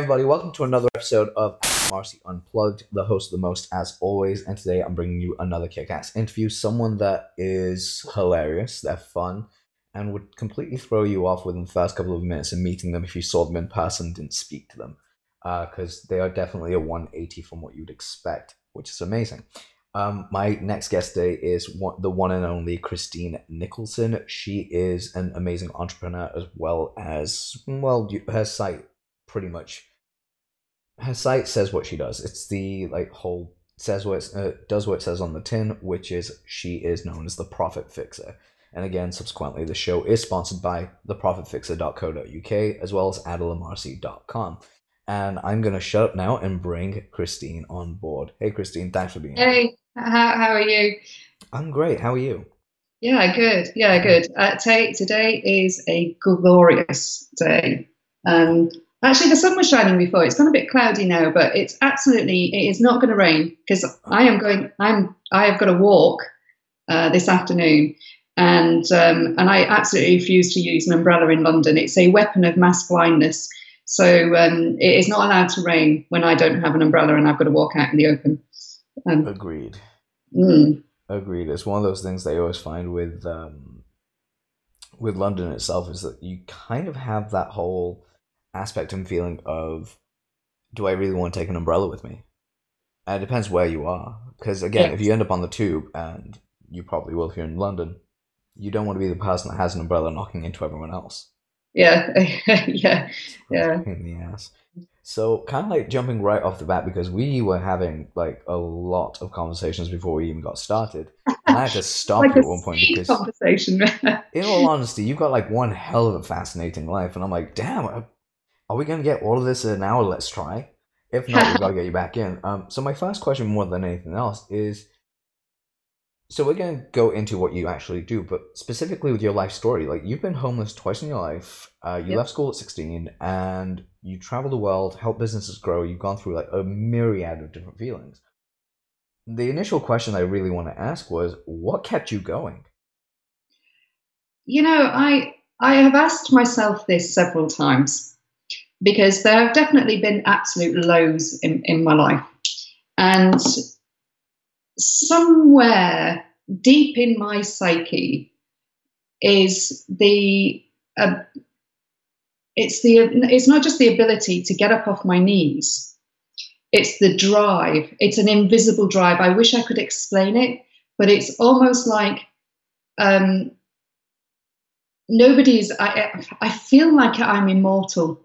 everybody, welcome to another episode of Marcy Unplugged, the host of the most as always. And today I'm bringing you another kick ass interview. Someone that is hilarious, they're fun, and would completely throw you off within the first couple of minutes of meeting them if you saw them in person didn't speak to them. Because uh, they are definitely a 180 from what you'd expect, which is amazing. Um, my next guest today is one, the one and only Christine Nicholson. She is an amazing entrepreneur as well as, well, her site pretty much her site says what she does. It's the like whole says what it uh, does what it says on the tin, which is she is known as the Profit Fixer. And again, subsequently, the show is sponsored by theprofitfixer.co.uk as well as adilamarsi.com. And I'm going to shut up now and bring Christine on board. Hey, Christine, thanks for being here. Hey, how, how are you? I'm great. How are you? Yeah, good. Yeah, good. Uh, t- today is a glorious day. Um, Actually, the sun was shining before. It's gone a bit cloudy now, but it's absolutely it is not going to rain because I am going. I'm I have got a walk uh, this afternoon, and um, and I absolutely refuse to use an umbrella in London. It's a weapon of mass blindness. So um, it is not allowed to rain when I don't have an umbrella and I've got to walk out in the open. Um, Agreed. Mm. Agreed. It's one of those things that you always find with um, with London itself is that you kind of have that whole aspect and feeling of do I really want to take an umbrella with me? And it depends where you are. Because again, if you end up on the tube, and you probably will if you're in London, you don't want to be the person that has an umbrella knocking into everyone else. Yeah, yeah, yeah. In the ass. So, kind of like jumping right off the bat, because we were having like a lot of conversations before we even got started. And I had to stop like at one point because, conversation. in all honesty, you've got like one hell of a fascinating life, and I'm like, damn, are we going to get all of this in an hour? Let's try. If not, we've got to get you back in. Um, so my first question, more than anything else, is so we're going to go into what you actually do, but specifically with your life story. Like you've been homeless twice in your life. Uh, you yep. left school at sixteen, and you travel the world, help businesses grow. You've gone through like a myriad of different feelings. The initial question I really want to ask was, what kept you going? You know, I I have asked myself this several times because there have definitely been absolute lows in, in my life. And somewhere deep in my psyche is the uh, it's the it's not just the ability to get up off my knees. It's the drive. It's an invisible drive. I wish i could explain it but it's almost like um, nobody's I, I feel like i'm immortal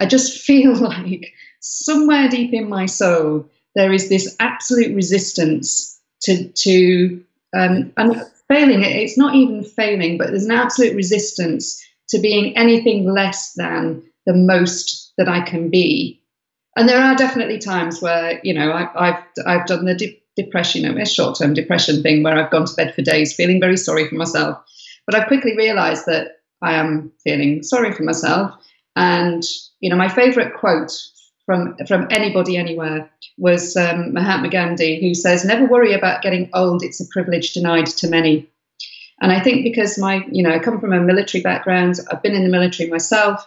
I just feel like somewhere deep in my soul there is this absolute resistance to to um, and failing. It's not even failing, but there's an absolute resistance to being anything less than the most that I can be. And there are definitely times where you know I, have I've done the de- depression, you know, a short term depression thing where I've gone to bed for days feeling very sorry for myself. But I quickly realised that I am feeling sorry for myself and you know, my favorite quote from from anybody anywhere was um, Mahatma Gandhi, who says, "Never worry about getting old; it's a privilege denied to many." And I think because my, you know, I come from a military background, I've been in the military myself,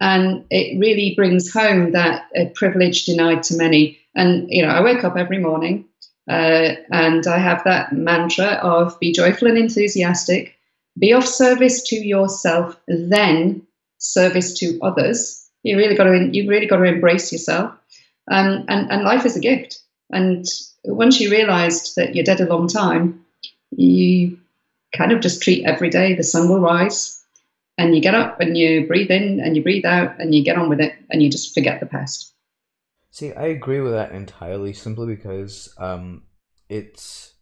and it really brings home that a privilege denied to many. And you know, I wake up every morning, uh, and I have that mantra of be joyful and enthusiastic, be of service to yourself, then service to others you really got to you really got to embrace yourself. Um, and and life is a gift. And once you realised that you're dead a long time, you kind of just treat every day. The sun will rise, and you get up and you breathe in and you breathe out and you get on with it and you just forget the past. See, I agree with that entirely. Simply because um, it's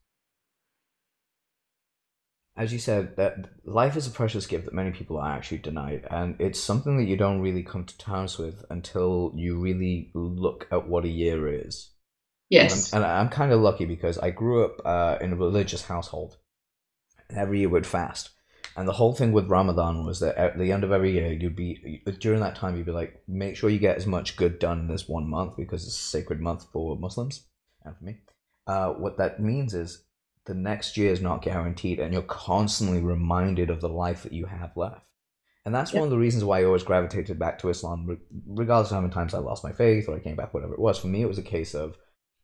as you said, that life is a precious gift that many people are actually denied, and it's something that you don't really come to terms with until you really look at what a year is. Yes, and I'm, and I'm kind of lucky because I grew up uh, in a religious household. Every year would fast, and the whole thing with Ramadan was that at the end of every year, you'd be during that time you'd be like, make sure you get as much good done in this one month because it's a sacred month for Muslims and for me. Uh, what that means is the next year is not guaranteed and you're constantly reminded of the life that you have left And that's Yeah. one of the reasons why I always gravitated back to Islam, regardless of how many times I lost my faith or I came back, whatever it was. For me, it was a case of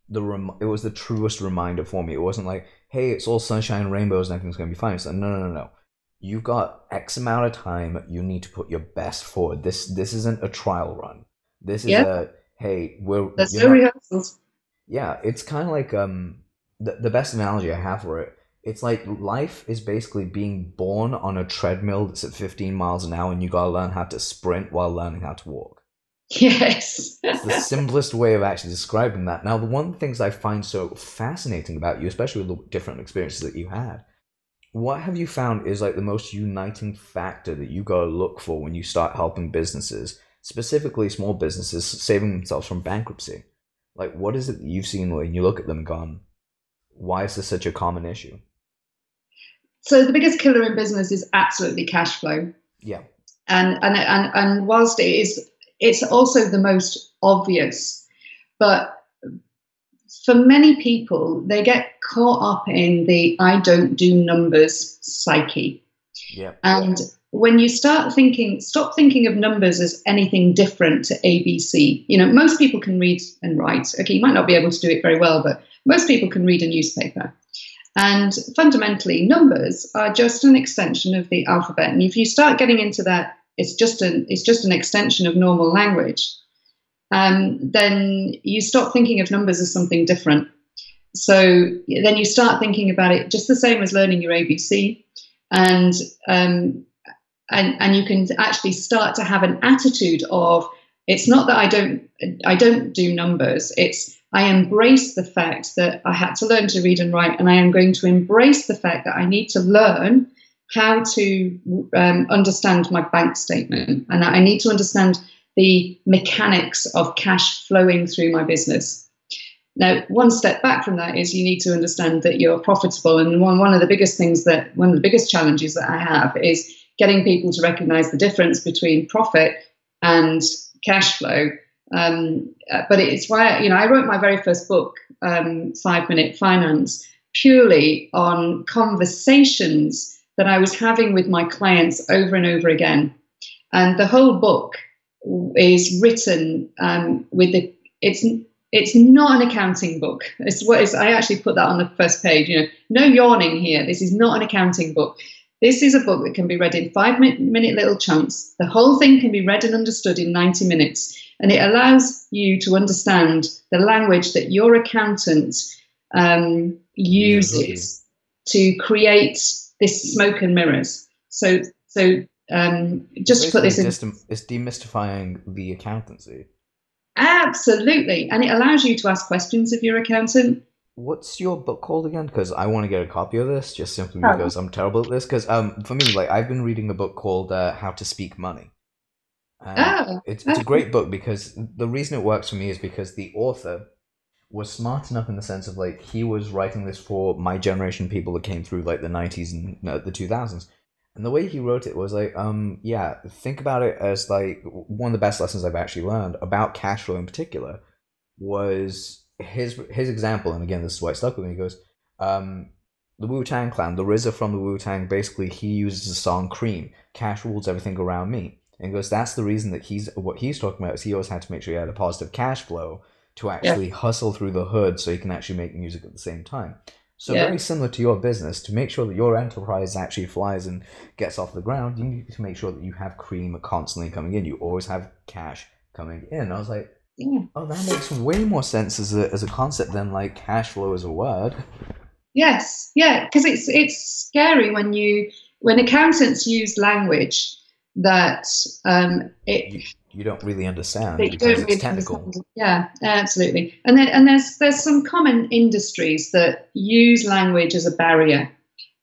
the rem- it was the truest reminder for me. It wasn't like, hey, it's all sunshine and rainbows and everything's gonna be fine. It's like, no, no, no, no. You've got X amount of time. You need to put your best forward. This this isn't a trial run. This is Yeah. a hey, we're you're no not- rehearsals. yeah, it's kind of like um the, the best analogy I have for it. It's like life is basically being born on a treadmill that's at 15 miles an hour and you got to learn how to sprint while learning how to walk. Yes. It's the simplest way of actually describing that. Now, the one of the things I find so fascinating about you, especially with the different experiences that you had, what have you found is like the most uniting factor that you got to look for when you start helping businesses, specifically small businesses, saving themselves from bankruptcy? Like, what is it that you've seen when you look at them and gone, why is this such a common issue? so the biggest killer in business is absolutely cash flow. Yeah. and and and, and whilst it is it's also the most obvious but for many people they get caught up in the i don't do numbers psyche Yeah. and when you start thinking stop thinking of numbers as anything different to abc you know most people can read and write okay you might not be able to do it very well but most people can read a newspaper. And fundamentally numbers are just an extension of the alphabet. And if you start getting into that it's just an it's just an extension of normal language um, then you stop thinking of numbers as something different. So then you start thinking about it just the same as learning your abc and um, and and you can actually start to have an attitude of it's not that i don't i don't do numbers. It's i embrace the fact that i had to learn to read and write and i am going to embrace the fact that i need to learn how to um, understand my bank statement and i need to understand the mechanics of cash flowing through my business. Now one step back from that is you need to understand that you're profitable and one, one of the biggest things that one of the biggest challenges that i have is getting people to recognize the difference between profit and cash flow um, uh, but it's why you know I wrote my very first book, um, Five Minute Finance, purely on conversations that I was having with my clients over and over again, and the whole book is written um, with the it's it's not an accounting book. It's what is I actually put that on the first page. You know, no yawning here. This is not an accounting book. This is a book that can be read in five minute, minute little chunks. The whole thing can be read and understood in 90 minutes. And it allows you to understand the language that your accountant um, uses to create this smoke and mirrors. So, so um, just to put this in. It's demystifying the accountancy. Absolutely. And it allows you to ask questions of your accountant. What's your book called again? Because I want to get a copy of this, just simply Oh. because I'm terrible at this. Because um, for me, like I've been reading a book called uh, How to Speak Money. And Ah, it's, it's a great book because the reason it works for me is because the author was smart enough in the sense of like he was writing this for my generation people that came through like the 90s and no, the 2000s and the way he wrote it was like um yeah think about it as like one of the best lessons i've actually learned about cash flow in particular was his his example and again this is why it stuck with me he goes um the wu-tang clan the RZA from the wu-tang basically he uses the song cream cash rules everything around me and he goes that's the reason that he's what he's talking about is he always had to make sure he had a positive cash flow to actually hustle through the hood so he can actually make music at the same time. So Yeah. very similar to your business to make sure that your enterprise actually flies and gets off the ground you need to make sure that you have cream constantly coming in. You always have cash coming in. I was like Yeah. oh that makes way more sense as a, as a concept than like cash flow as a word. Yes, yeah, because it's it's scary when you when accountants use language that um, it you, you don't really understand that you don't it's really technical understand. Yeah, absolutely. And then and there's there's some common industries that use language as a barrier,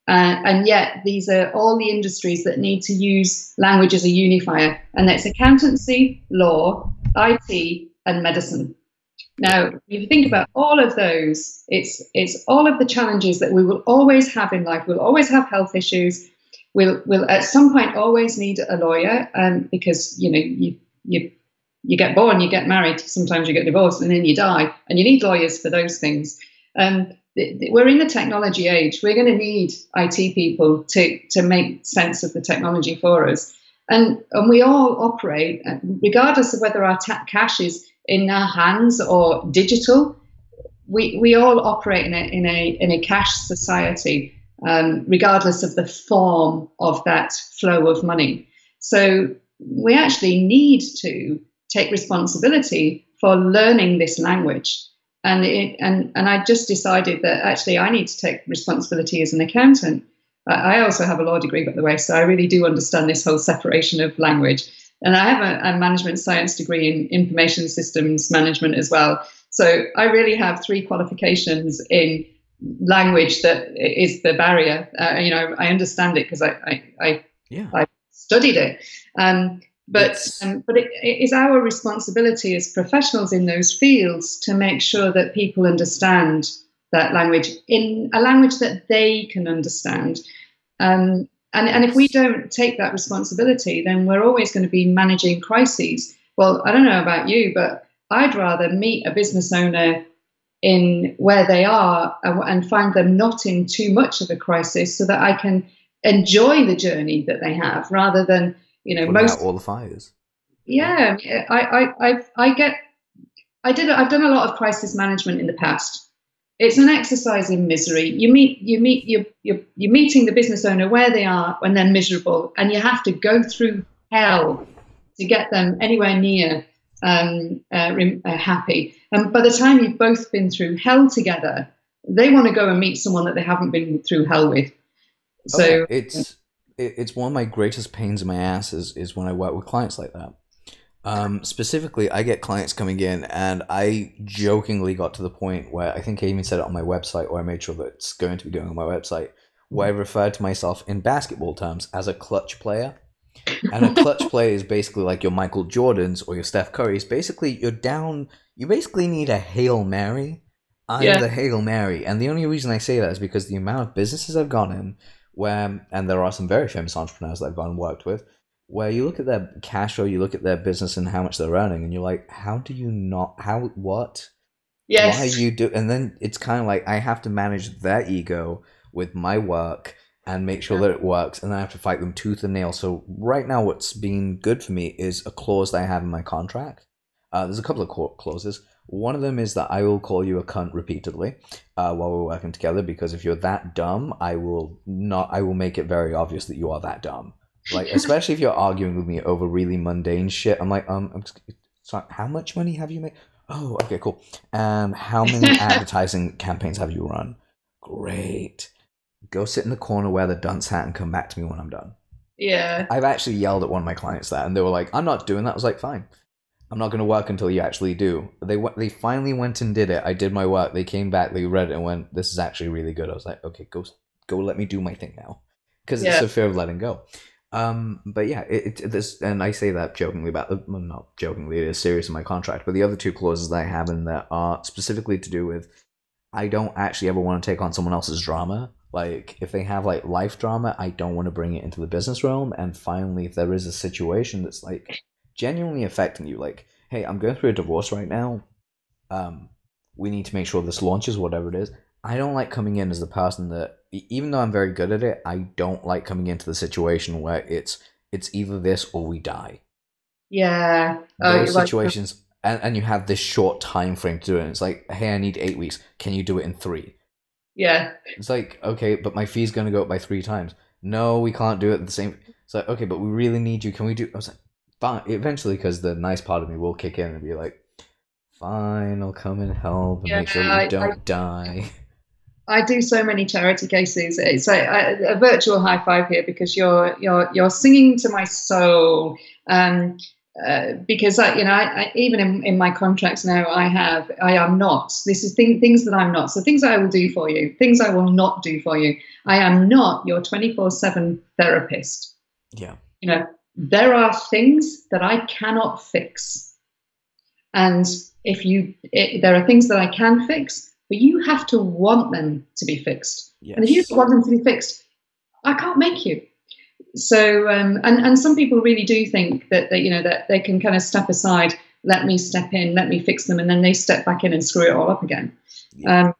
uh, and yet these are all the industries that need to use language as a unifier, and that's accountancy, law, IT, and medicine. Now, if you think about all of those, it's it's all of the challenges that we will always have in life. We'll always have health issues. We'll we'll at some point always need a lawyer, um, because you know you you you get born, you get married, sometimes you get divorced, and then you die, and you need lawyers for those things. Um, we're in the technology age. We're going to need IT people to to make sense of the technology for us. and and we all operate, uh, regardless of whether our cash is in our hands or digital. We we all operate in a in a in a cash society, um, regardless of the form of that flow of money. So we actually need to take responsibility for learning this language. And it, and and I just decided that actually I need to take responsibility as an accountant. I also have a law degree, by the way, so I really do understand this whole separation of language. And I have a, a management science degree in information systems management as well. So I really have three qualifications in language that is the barrier. Uh, you know, I understand it because I, I, I, yeah. I studied it. Um, but um, but it, it is our responsibility as professionals in those fields to make sure that people understand that language in a language that they can understand. Um, and, and if we don't take that responsibility, then we're always going to be managing crises. Well, I don't know about you, but I'd rather meet a business owner in where they are uh, and find them not in too much of a crisis so that I can enjoy the journey that they have rather than you know Putting most all the fires. Yeah I, I i i get i did i've done a lot of crisis management in the past. It's an exercise in misery. You meet you meet you you're, you're meeting the business owner where they are when they're miserable and you have to go through hell to get them anywhere near um, uh, uh, happy and by the time you've both been through hell together they want to go and meet someone that they haven't been through hell with so okay. it's it's one of my greatest pains in my ass is, is when I work with clients like that. Um, specifically, I get clients coming in, and I jokingly got to the point where I think I even said it on my website, or I made sure that it's going to be going on my website, where I referred to myself in basketball terms as a clutch player. And a clutch player is basically like your Michael Jordans or your Steph Curry's. Basically, you're down. You basically need a hail mary. I'm yeah. the hail mary, and the only reason I say that is because the amount of businesses I've gone in where and there are some very famous entrepreneurs that I've gone and worked with, where you look at their cash flow, you look at their business and how much they're earning, and you're like, how do you not? How what? Yes. Why you do? And then it's kind of like I have to manage their ego with my work and make sure that it works, and then I have to fight them tooth and nail. So right now, what's been good for me is a clause that I have in my contract. Uh, there's a couple of clauses. One of them is that I will call you a cunt repeatedly uh, while we're working together because if you're that dumb, I will not. I will make it very obvious that you are that dumb. Like especially if you're arguing with me over really mundane shit. I'm like, um, I'm sorry, how much money have you made? Oh, okay, cool. Um, how many advertising campaigns have you run? Great. Go sit in the corner, wear the dunce hat, and come back to me when I'm done. Yeah. I've actually yelled at one of my clients that, and they were like, "I'm not doing that." I was like, "Fine." I'm not going to work until you actually do. They they finally went and did it. I did my work. They came back. They read it and went, "This is actually really good." I was like, "Okay, go go. Let me do my thing now," because yeah. it's a fear of letting go. Um, but yeah, it, it this and I say that jokingly about the well, not jokingly. It is serious in my contract. But the other two clauses that I have in there are specifically to do with I don't actually ever want to take on someone else's drama. Like if they have like life drama, I don't want to bring it into the business realm. And finally, if there is a situation that's like genuinely affecting you. Like, hey, I'm going through a divorce right now. Um, we need to make sure this launches, whatever it is. I don't like coming in as the person that, even though I'm very good at it, I don't like coming into the situation where it's it's either this or we die. Yeah, those uh, situations, like... and and you have this short time frame to do it. And it's like, hey, I need eight weeks. Can you do it in three? Yeah. It's like okay, but my fee's going to go up by three times. No, we can't do it the same. It's like okay, but we really need you. Can we do? I was like, fine. Eventually, because the nice part of me will kick in and be like, fine, I'll come and help and yeah, make sure you I, don't I, die. I do so many charity cases. It's a, a, a, virtual high five here because you're you're you're singing to my soul. Um, uh, because I, you know, I, even in, in my contracts now, I have, I am not. This is thing, things that I'm not. So things I will do for you, things I will not do for you. I am not your 24 seven therapist. Yeah. You know, there are things that I cannot fix. And if you, it, there are things that I can fix, but you have to want them to be fixed. Yes. And if you want them to be fixed, I can't make you. So, um, and, and some people really do think that, that, you know, that they can kind of step aside, let me step in, let me fix them, and then they step back in and screw it all up again. Yeah. Um,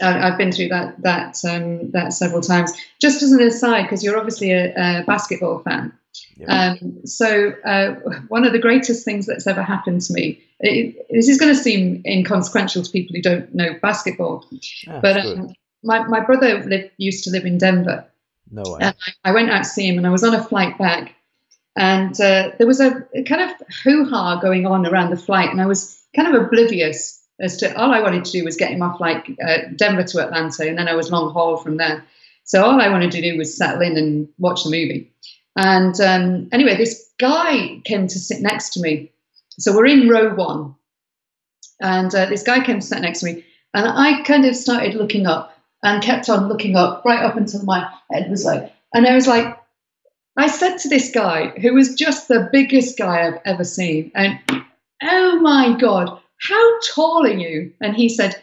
I've been through that that um, that several times. Just as an aside, because you're obviously a, a basketball fan, Yep. Um, so uh, one of the greatest things that's ever happened to me. It, this is going to seem inconsequential to people who don't know basketball, yeah, but um, my my brother lived, used to live in Denver. No way. And I, went out to see him, and I was on a flight back, and uh, there was a, a kind of hoo ha going on around the flight, and I was kind of oblivious as to all I wanted to do was get him off like uh, Denver to Atlanta, and then I was long haul from there. So all I wanted to do was settle in and watch the movie. And um, anyway, this guy came to sit next to me. So we're in row one, and uh, this guy came to sit next to me, and I kind of started looking up and kept on looking up right up until my head was like, and I was like, I said to this guy who was just the biggest guy I've ever seen, and oh my god, how tall are you? And he said,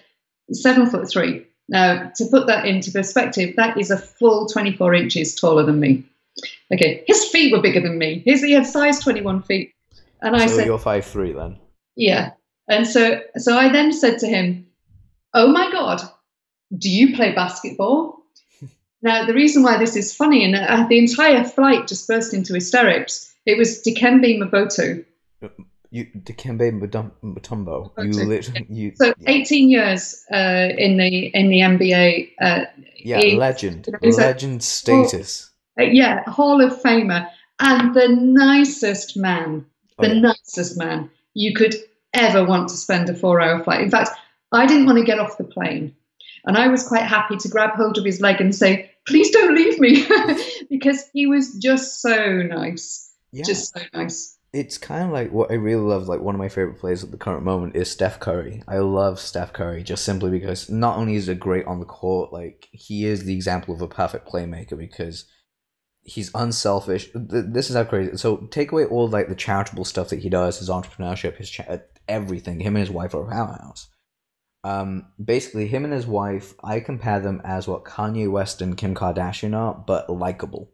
seven foot three. Now, to put that into perspective, that is a full 24 inches taller than me. Okay, his feet were bigger than me. His, he had size 21 feet. And I so said, You're five three then? Yeah. And so, so I then said to him, Oh my God, do you play basketball? now, the reason why this is funny, and uh, the entire flight just burst into hysterics, it was Dikembe Mutombo, you Dikembe Mutombo. You literally you. So eighteen years uh, in the in the NBA. Uh, yeah, he, legend, legend a, status. Uh, yeah, Hall of Famer, and the nicest man, the oh, yeah. nicest man you could ever want to spend a four-hour flight. In fact, I didn't want to get off the plane, and I was quite happy to grab hold of his leg and say, "Please don't leave me," because he was just so nice, yeah. just so nice it's kind of like what I really love. Like one of my favorite players at the current moment is Steph Curry. I love Steph Curry just simply because not only is he great on the court, like he is the example of a perfect playmaker because he's unselfish. This is how crazy. So take away all like the charitable stuff that he does, his entrepreneurship, his cha- everything. Him and his wife are a powerhouse. Um, basically, him and his wife, I compare them as what Kanye West and Kim Kardashian are, but likable.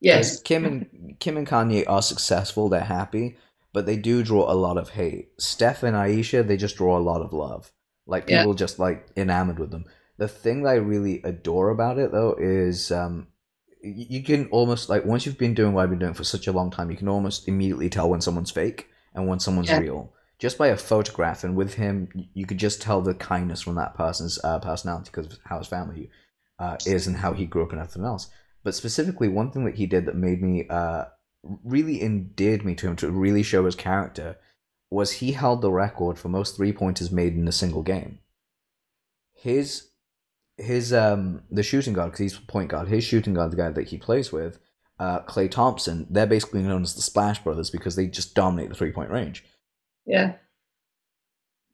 Yes. Kim and Kim and Kanye are successful, they're happy, but they do draw a lot of hate. Steph and Ayesha, they just draw a lot of love. Like people yeah. just like enamored with them. The thing that I really adore about it though is um you can almost like once you've been doing what I've been doing for such a long time, you can almost immediately tell when someone's fake and when someone's yeah. real just by a photograph. And with him, you could just tell the kindness from that person's uh, personality because of how his family uh, is and how he grew up and everything else. But specifically, one thing that he did that made me uh, really endeared me to him to really show his character was he held the record for most three pointers made in a single game. His his um the shooting guard because he's point guard. His shooting guard, the guy that he plays with, uh, Klay Thompson. They're basically known as the Splash Brothers because they just dominate the three point range. Yeah.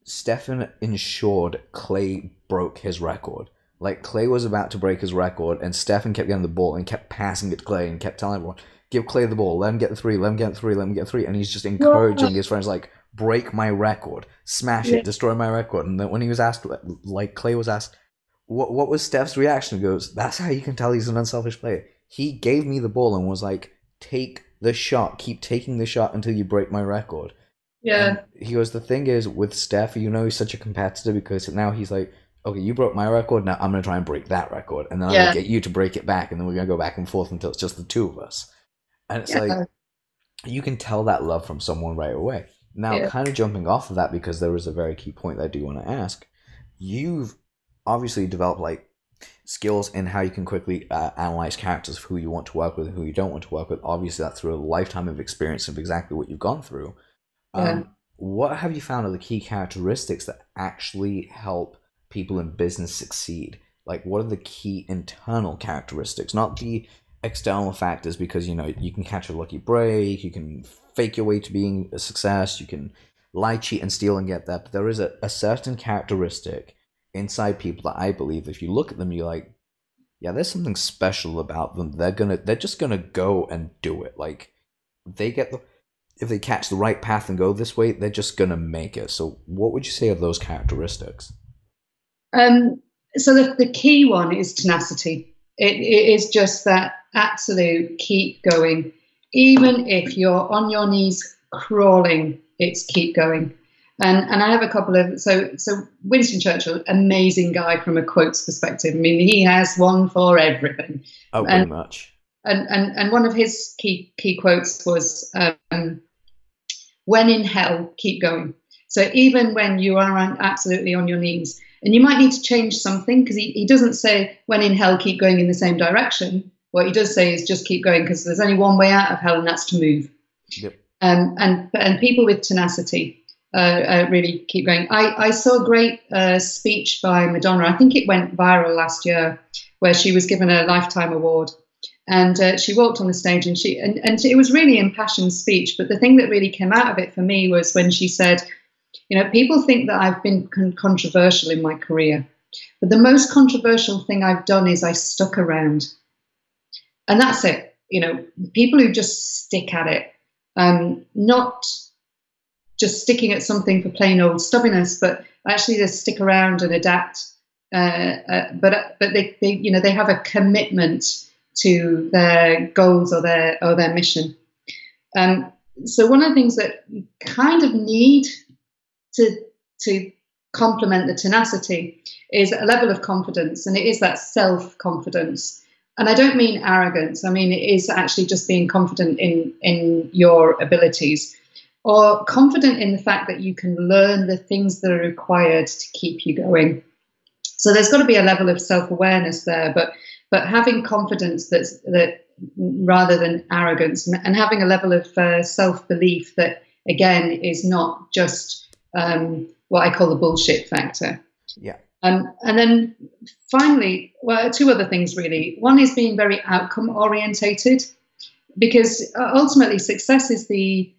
Stephen ensured Klay broke his record. Like Klay was about to break his record, and Stephen kept getting the ball and kept passing it to Klay and kept telling everyone, "Give Klay the ball, let him get the three, let him get the three, let him get the three. And he's just encouraging his friends, like, "Break my record, smash it, destroy my record." And then when he was asked, like Klay was asked, "What what was Steph's reaction?" He goes, "That's how you can tell he's an unselfish player. He gave me the ball and was like, take the shot, keep taking the shot until you break my record." Yeah. And he goes, the thing is with Steph, you know, he's such a competitor because now he's like, okay, you broke my record. Now I'm going to try and break that record, and then yeah. I'm going to get you to break it back, and then we're going to go back and forth until it's just the two of us. And it's yeah. like you can tell that love from someone right away. Now, yeah. kind of jumping off of that because there is a very key point that I do want to ask. You've obviously developed like skills in how you can quickly uh, analyze characters of who you want to work with and who you don't want to work with. Obviously, that's through a lifetime of experience of exactly what you've gone through. Um, what have you found are the key characteristics that actually help people in business succeed? Like, what are the key internal characteristics, not the external factors? Because you know you can catch a lucky break, you can fake your way to being a success, you can lie, cheat, and steal and get that. But there is a, a certain characteristic inside people that I believe, if you look at them, you're like, yeah, there's something special about them. They're gonna, they're just gonna go and do it. Like, they get the if they catch the right path and go this way, they're just gonna make it. So, what would you say of those characteristics? Um, so the, the key one is tenacity. It, it is just that absolute keep going. Even if you're on your knees crawling, it's keep going. And and I have a couple of so so Winston Churchill, amazing guy from a quotes perspective. I mean, he has one for everything. Oh, pretty much. and, and, and one of his key key quotes was, um, "When in hell, keep going." So even when you are absolutely on your knees, and you might need to change something because he, he doesn't say, "When in hell, keep going in the same direction." What he does say is just keep going because there's only one way out of hell, and that's to move. Yep. Um, and and people with tenacity uh, uh, really keep going. I, I saw a great uh, speech by Madonna. I think it went viral last year, where she was given a lifetime award, and uh, she walked on the stage and she and, and it was really impassioned speech. But the thing that really came out of it for me was when she said, "You know, people think that I've been con- controversial in my career, but the most controversial thing I've done is I stuck around, and that's it. You know, people who just stick at it." um, not just sticking at something for plain old stubbiness, but actually to stick around and adapt. Uh, uh, but but they, they you know they have a commitment to their goals or their or their mission. Um, so one of the things that you kind of need to to complement the tenacity is a level of confidence, and it is that self confidence and I don't mean arrogance. I mean it is actually just being confident in in your abilities, or confident in the fact that you can learn the things that are required to keep you going. So there's got to be a level of self awareness there, but but having confidence that's that rather than arrogance, and having a level of uh, self belief that again is not just um, what I call the bullshit factor. Yeah. Um, and then finally, well, two other things really. One is being very outcome orientated, because uh, ultimately success is the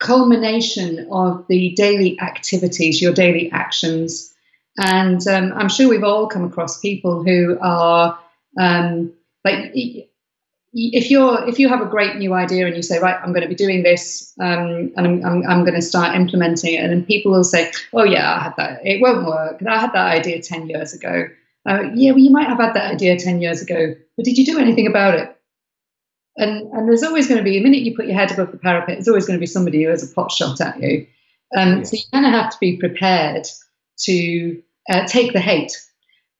culmination of the daily activities, your daily actions. And um, I'm sure we've all come across people who are um, like if you're if you have a great new idea and you say right i'm going to be doing this um, and I'm, I'm, I'm, going to start implementing it and then people will say oh yeah i had that it won't work. I had that idea 10 years ago. Uh, yeah well you might have had that idea 10 years ago but did you do anything about it? And and there's always going to be a minute you put your head above the parapet there's always going to be somebody who has a pot shot at you. Um, so you kind of have to be prepared to uh, take the hate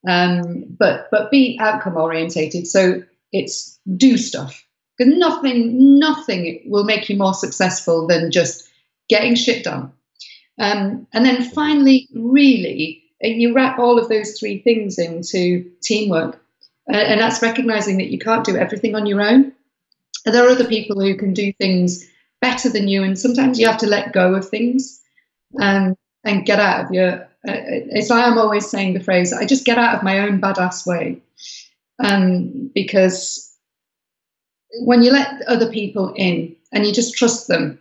um, but but be outcome orientated. So it's do stuff. Because nothing nothing will make you more successful than just getting shit done. Um, and then finally really uh, you wrap all of those three things into teamwork. Uh, and that's recognizing that you can't do everything on your own. There are other people who can do things better than you and sometimes you have to let go of things. Um, and get out of your it's like i'm always saying the phrase i just get out of my own badass way um, because when you let other people in and you just trust them,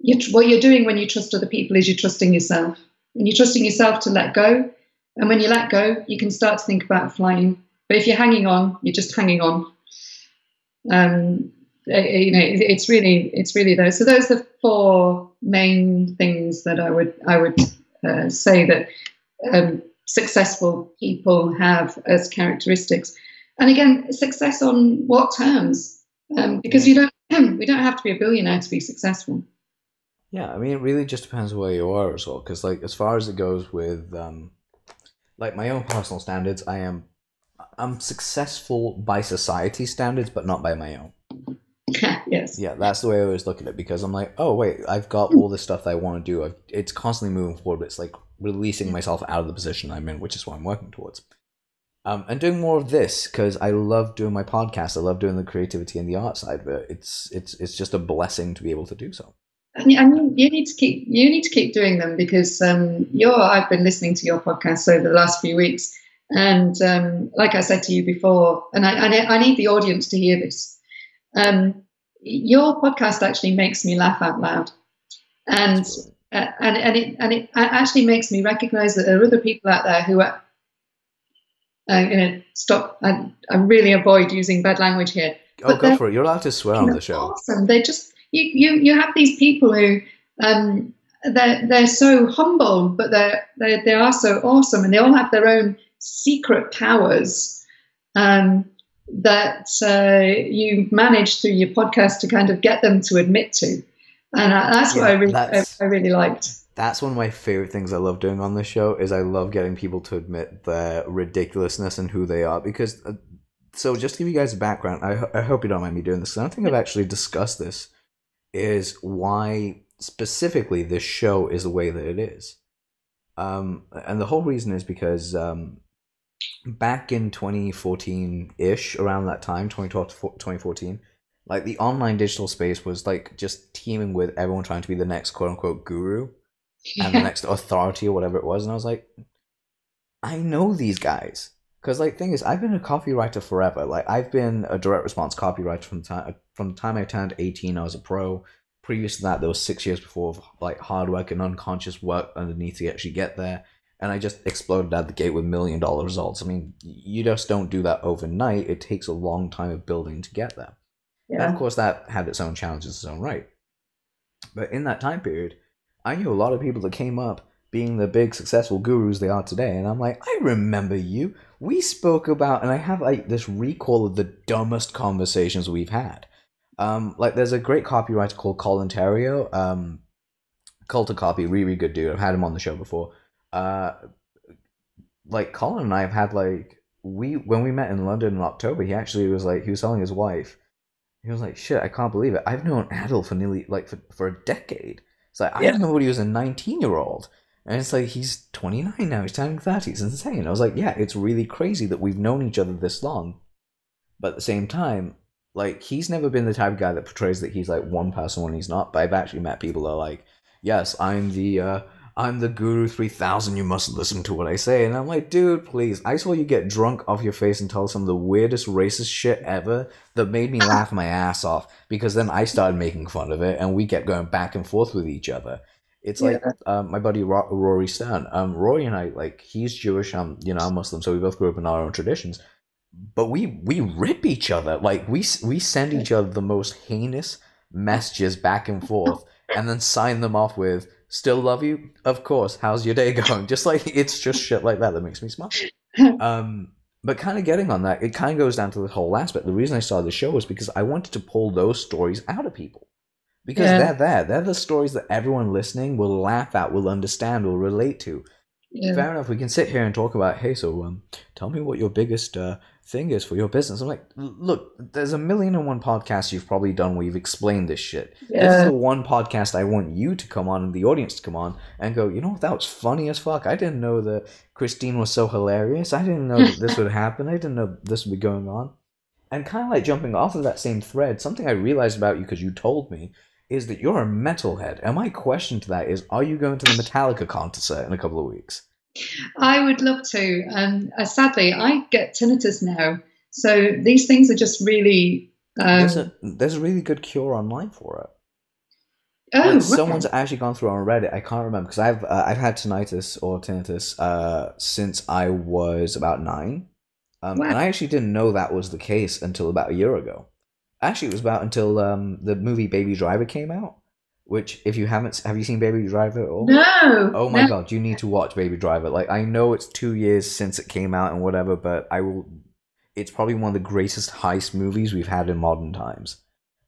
you, what you're doing when you trust other people is you're trusting yourself. And you're trusting yourself to let go. And when you let go, you can start to think about flying. But if you're hanging on, you're just hanging on. Um, you know, it's really, it's really those. So those are the four main things that I would, I would uh, say that um, successful people have as characteristics. And again, success on what terms? Um, because you don't, we don't have to be a billionaire to be successful. Yeah, I mean, it really just depends where you are as well. Because, like, as far as it goes with, um, like, my own personal standards, I am, I'm successful by society standards, but not by my own. yes. Yeah, that's the way I always look at it because I'm like, oh wait, I've got all this stuff that I want to do. I've, it's constantly moving forward, but it's like releasing myself out of the position I'm in, which is what I'm working towards. Um, and doing more of this because I love doing my podcast. I love doing the creativity and the art side of it. It's it's it's just a blessing to be able to do so. I mean, you need to keep you need to keep doing them because um, you're. I've been listening to your podcast over the last few weeks, and um, like I said to you before, and I, I, I need the audience to hear this. Um, your podcast actually makes me laugh out loud, and uh, and and it and it actually makes me recognise that there are other people out there who are. I'm going to stop. I, I really avoid using bad language here. Oh, go for it. You're allowed to swear on the show. Awesome. They just you you you have these people who um they're they're so humble, but they're they they are so awesome, and they all have their own secret powers. Um, that uh, you managed through your podcast to kind of get them to admit to and that's yeah, what I really, I, I, really liked. That's one of my favorite things I love doing on this show is I love getting people to admit their ridiculousness and who they are because uh, so just to give you guys a background, I, I hope you don't mind me doing this. I don't think I've actually discussed this. Is why specifically this show is the way that it is. Um, and the whole reason is because um, back in 2014 ish, around that time, 2012 to 2014, like the online digital space was like just teeming with everyone trying to be the next quote unquote guru and the next authority or whatever it was. And I was like, I know these guys. Because like thing is, I've been a copywriter forever. Like I've been a direct response copywriter from the time from the time I turned eighteen. I was a pro. Previous to that, there was six years before of like hard work and unconscious work underneath to actually get there. And I just exploded out the gate with million dollar results. I mean, you just don't do that overnight. It takes a long time of building to get there. Yeah. And of course, that had its own challenges, its own right. But in that time period, I knew a lot of people that came up being the big successful gurus they are today. And I'm like, I remember you. We spoke about, and I have like this recall of the dumbest conversations we've had. Um, like there's a great copywriter called Colin Theriot, um, Cult of Copy, really, really good dude. I've had him on the show before. Uh, like Colin and I have had like we when we met in London in October, he actually was like he was telling his wife, he was like, "Shit, I can't believe it. I've known Adil for nearly like for, for a decade." It's like I yeah. didn't know he was a 19 year old. And it's like he's 29 now, he's turning 30. It's insane. I was like, yeah, it's really crazy that we've known each other this long. But at the same time, like he's never been the type of guy that portrays that he's like one person when he's not. But I've actually met people that are like, yes, I'm the uh, I'm the Guru 3000. You must listen to what I say. And I'm like, dude, please. I saw you get drunk off your face and tell some of the weirdest racist shit ever that made me laugh my ass off. Because then I started making fun of it, and we kept going back and forth with each other. It's yeah. like um, my buddy Rory Stern. Um, Rory and I, like, he's Jewish. I'm, you know, I'm Muslim, so we both grew up in our own traditions. But we we rip each other. Like we we send each other the most heinous messages back and forth, and then sign them off with "Still love you, of course." How's your day going? Just like it's just shit like that that makes me smile. Um, but kind of getting on that, it kind of goes down to the whole aspect. The reason I started the show was because I wanted to pull those stories out of people because yeah. they're there. They're the stories that everyone listening will laugh at, will understand, will relate to. Yeah. Fair enough. We can sit here and talk about, hey, so um, tell me what your biggest uh, thing is for your business. I'm like, look, there's a million and one podcasts you've probably done where you've explained this shit. Yeah. This is the one podcast I want you to come on and the audience to come on and go, you know what, that was funny as fuck. I didn't know that Christine was so hilarious. I didn't know that this would happen. I didn't know this would be going on. And kind of like jumping off of that same thread, something I realized about you because you told me is that you're a metalhead. And my question to that is, are you going to the Metallica concert in a couple of weeks? I would love to. Um, uh, sadly, I get tinnitus now. So these things are just really. Um, there's, a, there's a really good cure online for it. Oh, someone's actually gone through on Reddit. I can't remember because I've uh, I've had tinnitus or tinnitus uh, since I was about nine, um, wow. and I actually didn't know that was the case until about a year ago. Actually, it was about until um, the movie Baby Driver came out. Which, if you haven't, have you seen Baby Driver at all? No. Oh my no. god, you need to watch Baby Driver. Like, I know it's two years since it came out and whatever, but I will. It's probably one of the greatest heist movies we've had in modern times.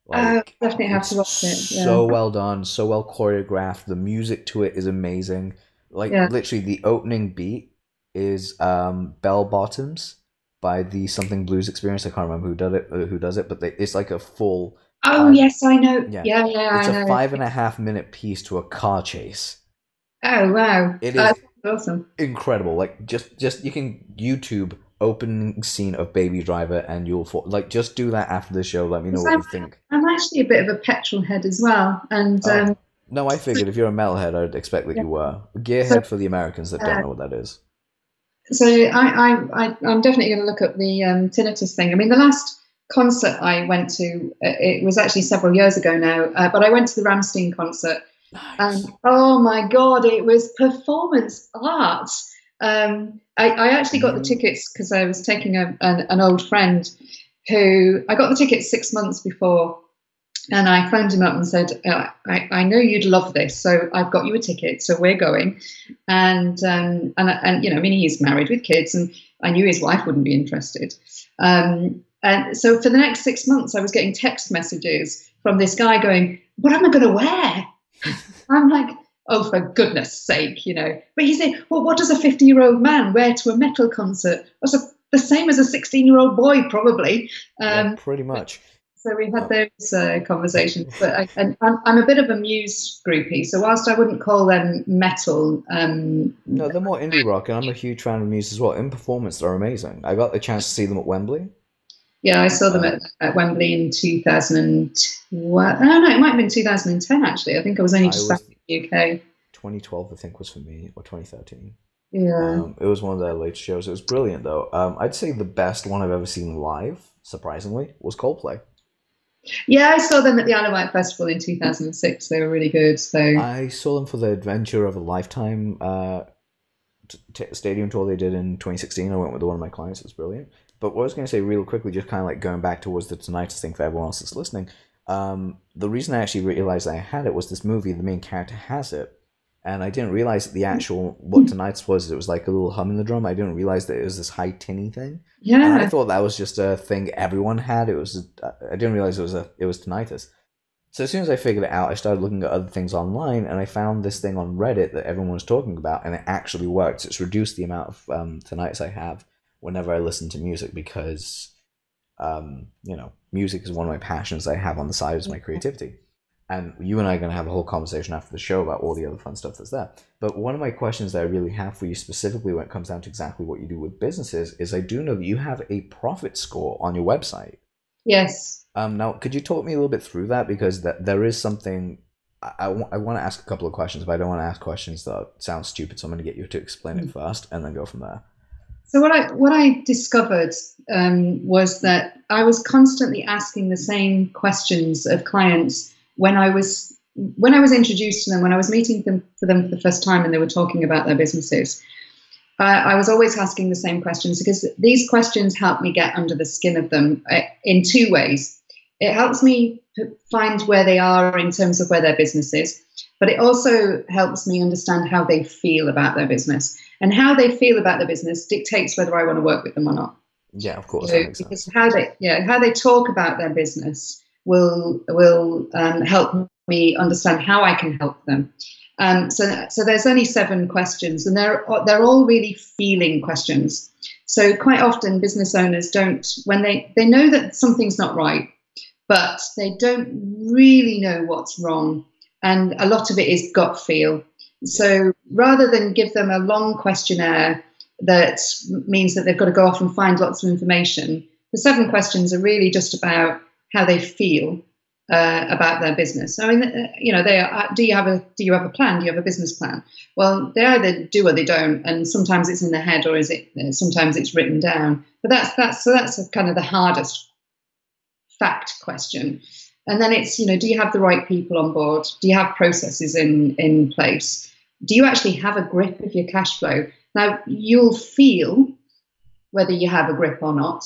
Like, uh, definitely have to watch it. Yeah. So well done, so well choreographed. The music to it is amazing. Like yeah. literally, the opening beat is um, Bell Bottoms by the Something Blues Experience. I can't remember who does it. Uh, who does it? But they, it's like a full. Oh five, yes, I know. Yeah, yeah, yeah It's I a five and a half minute piece to a car chase. Oh wow! It is awesome. Incredible. Like just, just you can YouTube opening scene of Baby Driver, and you'll fall, like just do that after the show. Let me know what I'm, you think. I'm actually a bit of a petrol head as well, and. Oh. Um, no, I figured if you're a metalhead, I'd expect that yeah. you were. Gearhead so, for the Americans that don't uh, know what that is so I, I, I am definitely going to look up the um, tinnitus thing. I mean, the last concert I went to, uh, it was actually several years ago now, uh, but I went to the Rammstein concert. Nice. And oh my god, it was performance art. Um, I, I, actually got the mm. tickets because I was taking a, an, an old friend who I got the tickets six months before and I phoned him up and said, uh, I, I, know you'd love this, so I've got you a ticket, so we're going. And, um, and, and, you know, I mean, he's married with kids, and I knew his wife wouldn't be interested. Um, and so for the next six months, I was getting text messages from this guy going, What am I going to wear? I'm like, Oh, for goodness sake, you know. But he said, Well, what does a 50 year old man wear to a metal concert? I said, the same as a 16 year old boy, probably. Um, yeah, pretty much. So we've had those uh, conversations, but I, and I'm, I'm a bit of a Muse groupie. So whilst I wouldn't call them metal, um, no, they're more indie rock, and I'm a huge fan of Muse as well. In performance, they're amazing. I got the chance to see them at Wembley. Yeah, I saw them at, at Wembley in 2012. Oh, no, it might have been 2010, actually. I think I was only just back in the UK. 2012, I think, was for me, or 2013. Yeah. Um, it was one of their late shows. It was brilliant, though. Um, I'd say the best one I've ever seen live, surprisingly, was Coldplay. Yeah, I saw them at the Isle of Wight Festival in 2006. They were really good. So I saw them for the Adventure of a Lifetime uh, t- stadium tour they did in 2016. I went with one of my clients. It was brilliant. But what I was going to say real quickly, just kind of like going back towards the Tinnitus thing for everyone else that's listening, um, the reason I actually realized I had it was this movie, the main character has it. And I didn't realize that the actual, what Tinnitus was, it was like a little hum in the drum. I didn't realize that it was this high tinny thing. Yeah. And I thought that was just a thing everyone had. It was, I didn't realize it was a, it was tinnitus. So as soon as I figured it out, I started looking at other things online, and I found this thing on Reddit that everyone was talking about, and it actually works. It's reduced the amount of um, tinnitus I have whenever I listen to music because, um, you know, music is one of my passions I have on the side as my creativity. And you and I are going to have a whole conversation after the show about all the other fun stuff that's there. But one of my questions that I really have for you specifically when it comes down to exactly what you do with businesses is I do know that you have a profit score on your website. Yes. Um, now, could you talk me a little bit through that? Because that there is something I, I, w- I want to ask a couple of questions, but I don't want to ask questions that sound stupid. So I'm going to get you to explain it first and then go from there. So what I what I discovered um, was that I was constantly asking the same questions of clients when I was when I was introduced to them, when I was meeting them for them for the first time, and they were talking about their businesses. Uh, I was always asking the same questions because these questions help me get under the skin of them uh, in two ways. It helps me find where they are in terms of where their business is, but it also helps me understand how they feel about their business. And how they feel about their business dictates whether I want to work with them or not. Yeah, of course. So, because how they yeah how they talk about their business will will um, help me understand how I can help them. Um, so so there's only seven questions, and they're they're all really feeling questions. So quite often business owners don't when they they know that something's not right, but they don't really know what's wrong, and a lot of it is gut feel. So rather than give them a long questionnaire that means that they've got to go off and find lots of information, the seven questions are really just about how they feel uh, about their business. I mean, uh, you know, they are, do you have a do you have a plan? Do you have a business plan? Well, they either do or they don't, and sometimes it's in their head or is it uh, sometimes it's written down. But that's that's so that's kind of the hardest fact question. And then it's you know, do you have the right people on board? Do you have processes in in place? Do you actually have a grip of your cash flow? Now you'll feel whether you have a grip or not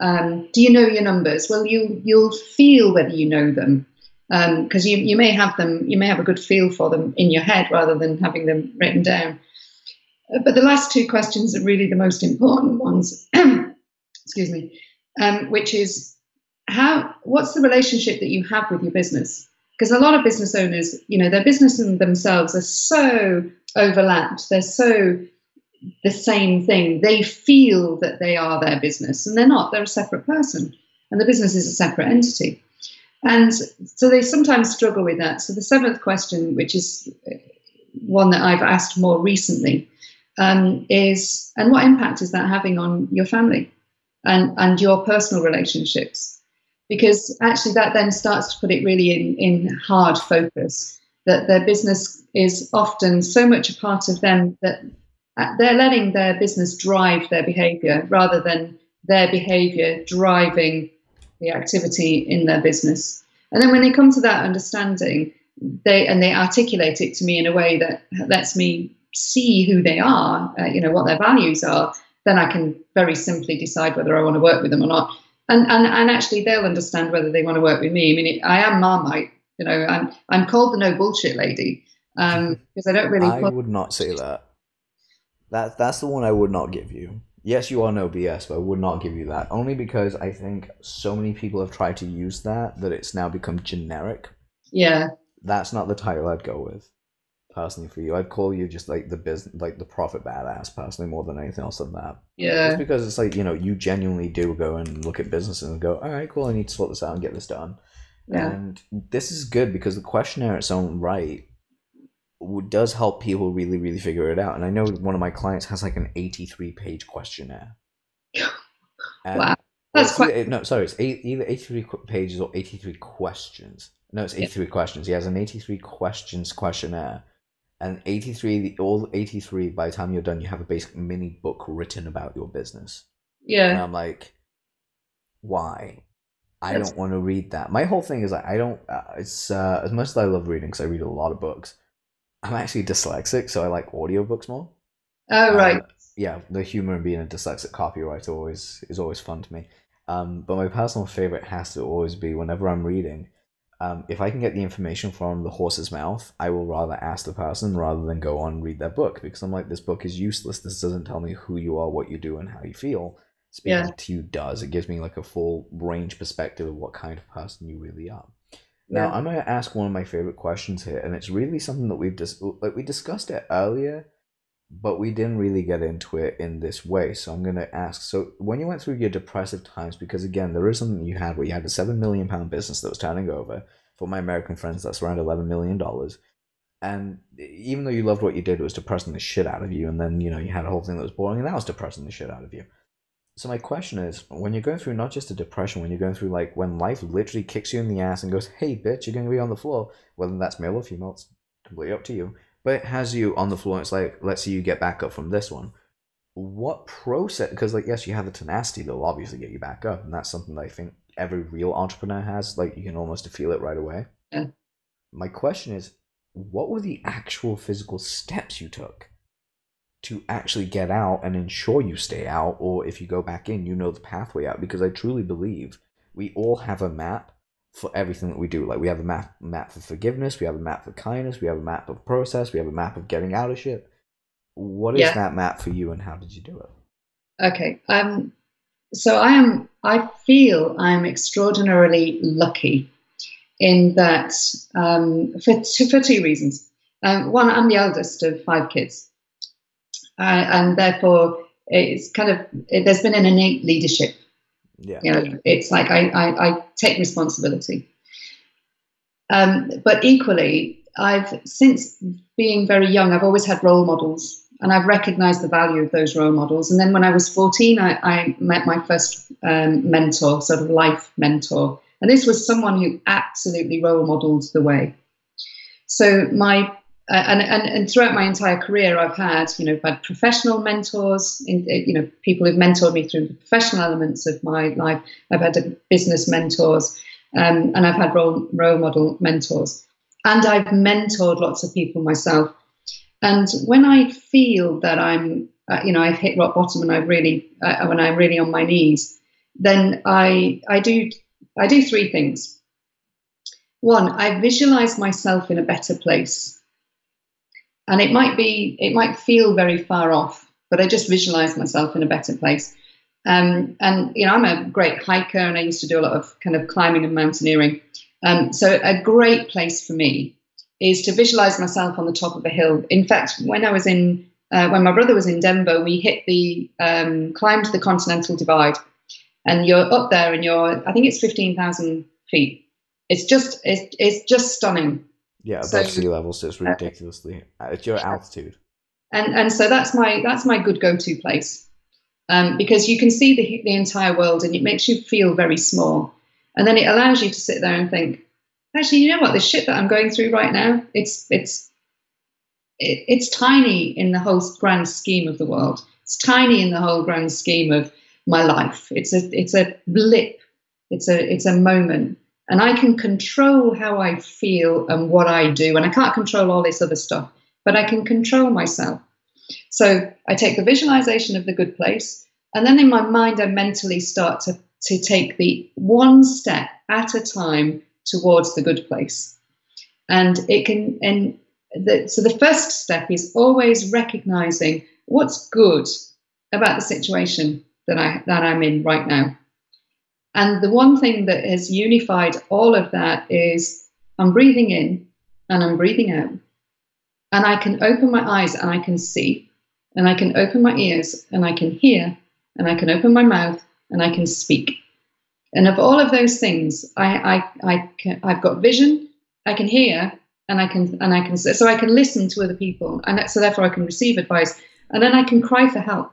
um, do you know your numbers? Well, you you'll feel whether you know them because um, you you may have them. You may have a good feel for them in your head rather than having them written down. Uh, but the last two questions are really the most important ones. Excuse me, um, which is how what's the relationship that you have with your business? Because a lot of business owners, you know, their business and themselves are so overlapped. They're so the same thing. They feel that they are their business, and they're not. They're a separate person, and the business is a separate entity. And so they sometimes struggle with that. So the seventh question, which is one that I've asked more recently, um, is and what impact is that having on your family and, and your personal relationships? Because actually, that then starts to put it really in, in hard focus that their business is often so much a part of them that uh, they're letting their business drive their behavior rather than their behavior driving the activity in their business. And then when they come to that understanding, they and they articulate it to me in a way that lets me see who they are, uh, you know, what their values are, then I can very simply decide whether I want to work with them or not. And and, and actually, they'll understand whether they want to work with me. I mean, it, I am Marmite. You know, I'm I'm called the no bullshit lady um, because I don't really. I would not say that. That that's the one I would not give you. Yes, you are no BS, but I would not give you that. Only because I think so many people have tried to use that that it's now become generic. Yeah. That's not the title I'd go with. Personally for you. I'd call you just like the business, like the profit badass personally more than anything else than that. Yeah. Just because it's like, you know, you genuinely do go and look at businesses and go, all right, cool, I need to sort this out and get this done. Yeah. And this is good because the questionnaire its own right does help people really, really figure it out. And I know one of my clients has like an 83 page questionnaire. And- Wow. That's quite. either- no, sorry, it's eight, either 83 pages or 83 questions. No, it's 83 questions. He has an 83 questions questionnaire. And 83, the, all 83, by the time you're done, you have a basic mini book written about your business. Yeah and I'm like, why? I That's- don't want to read that. My whole thing is like, I don't, uh, it's, uh, as much as I love reading, because I read a lot of books, I'm actually dyslexic, so I like audiobooks more. Oh, right. Uh, yeah, the humor in being a dyslexic copywriter always is always fun to me. Um, but my personal favorite has to always be whenever I'm reading, um, if I can get the information from the horse's mouth, I will rather ask the person rather than go on and read their book because I'm like, this book is useless. This doesn't tell me who you are, what you do, and how you feel. Speaking Yeah. to you does. It gives me like a full range perspective of what kind of person you really are. Now Yeah. I'm going to ask one of my favorite questions here, and it's really something that we've just like we discussed it earlier, but we didn't really get into it in this way. So I'm going to ask. So when you went through your depressive times, because again, there is something you had where you had a seven million pound business that was turning over. For my American friends, that's around eleven million dollars. And even though you loved what you did, it was depressing the shit out of you. And then you know you had a whole thing that was boring, and that was depressing the shit out of you. So my question is, when you're going through not just a depression, when you're going through like when life literally kicks you in the ass and goes, "Hey, bitch, you're going to be on the floor," whether that's male or female, it's completely up to you. But it has you on the floor. And it's like, let's see you get back up from this one. What process? Because like, yes, you have the tenacity that'll obviously get you back up, and that's something that I think every real entrepreneur has. Like, you can almost feel it right away. Yeah. My question is, what were the actual physical steps you took? to actually get out and ensure you stay out, or if you go back in, you know the pathway out. Because I truly believe we all have a map for everything that we do. Like we have a map map for forgiveness, we have a map for kindness, we have a map of process, we have a map of getting out of shit. What is Yeah. that map for you, and how did you do it? Okay. Um, so I am. I feel I'm extraordinarily lucky in that um, for two, for two reasons. Um, one, I'm the eldest of five kids, uh, and therefore it's kind of it, there's been an innate leadership. Yeah, You know, it's like I, I, I take responsibility. Um, but equally, I've since being very young, I've always had role models and I've recognized the value of those role models. And then when I was 14, I, I met my first um, mentor, sort of life mentor. And this was someone who absolutely role modeled the way. So my uh, and, and and throughout my entire career, I've had you know I've had professional mentors, in, you know people who've mentored me through the professional elements of my life. I've had uh, business mentors, um, and I've had role role model mentors, and I've mentored lots of people myself. And when I feel that I'm, uh, you know, I've hit rock bottom and I really, uh, when I'm really on my knees, then I I do I do three things. One, I visualize myself in a better place and it might be it might feel very far off but i just visualize myself in a better place. Um, and you know i'm a great hiker and i used to do a lot of kind of climbing and mountaineering. Um, so a great place for me is to visualize myself on the top of a hill. In fact when i was in uh, when my brother was in denver we hit the um, climbed the continental divide. And you're up there and you're i think it's 15000 feet. It's just it's, it's just stunning yeah, above So- sea level, so it's ridiculously. uh, It's your altitude. and and so that's my that's my good go-to place um, because you can see the, the entire world and it makes you feel very small. And then it allows you to sit there and think actually you know what? The shit that i'm going through right now it's it's it, it's tiny in the whole grand scheme of the world. It's tiny in the whole grand scheme of my life. It's a it's a blip. It's a it's a moment and i can control how i feel and what i do and i can't control all this other stuff but I can control myself. So I take the visualization of the good place, and then in my mind, I mentally start to, to take the one step at a time towards the good place. And it can, and the, so the first step is always recognizing what's good about the situation that I that I'm in right now. And the one thing that has unified all of that is I'm breathing in and I'm breathing out and I can open my eyes and I can see, and I can open my ears and I can hear, and I can open my mouth and I can speak. And of all of those things, I, I, I can, I've got vision, I can hear, and I can, and I can, so I can listen to other people, and so therefore I can receive advice, and then I can cry for help.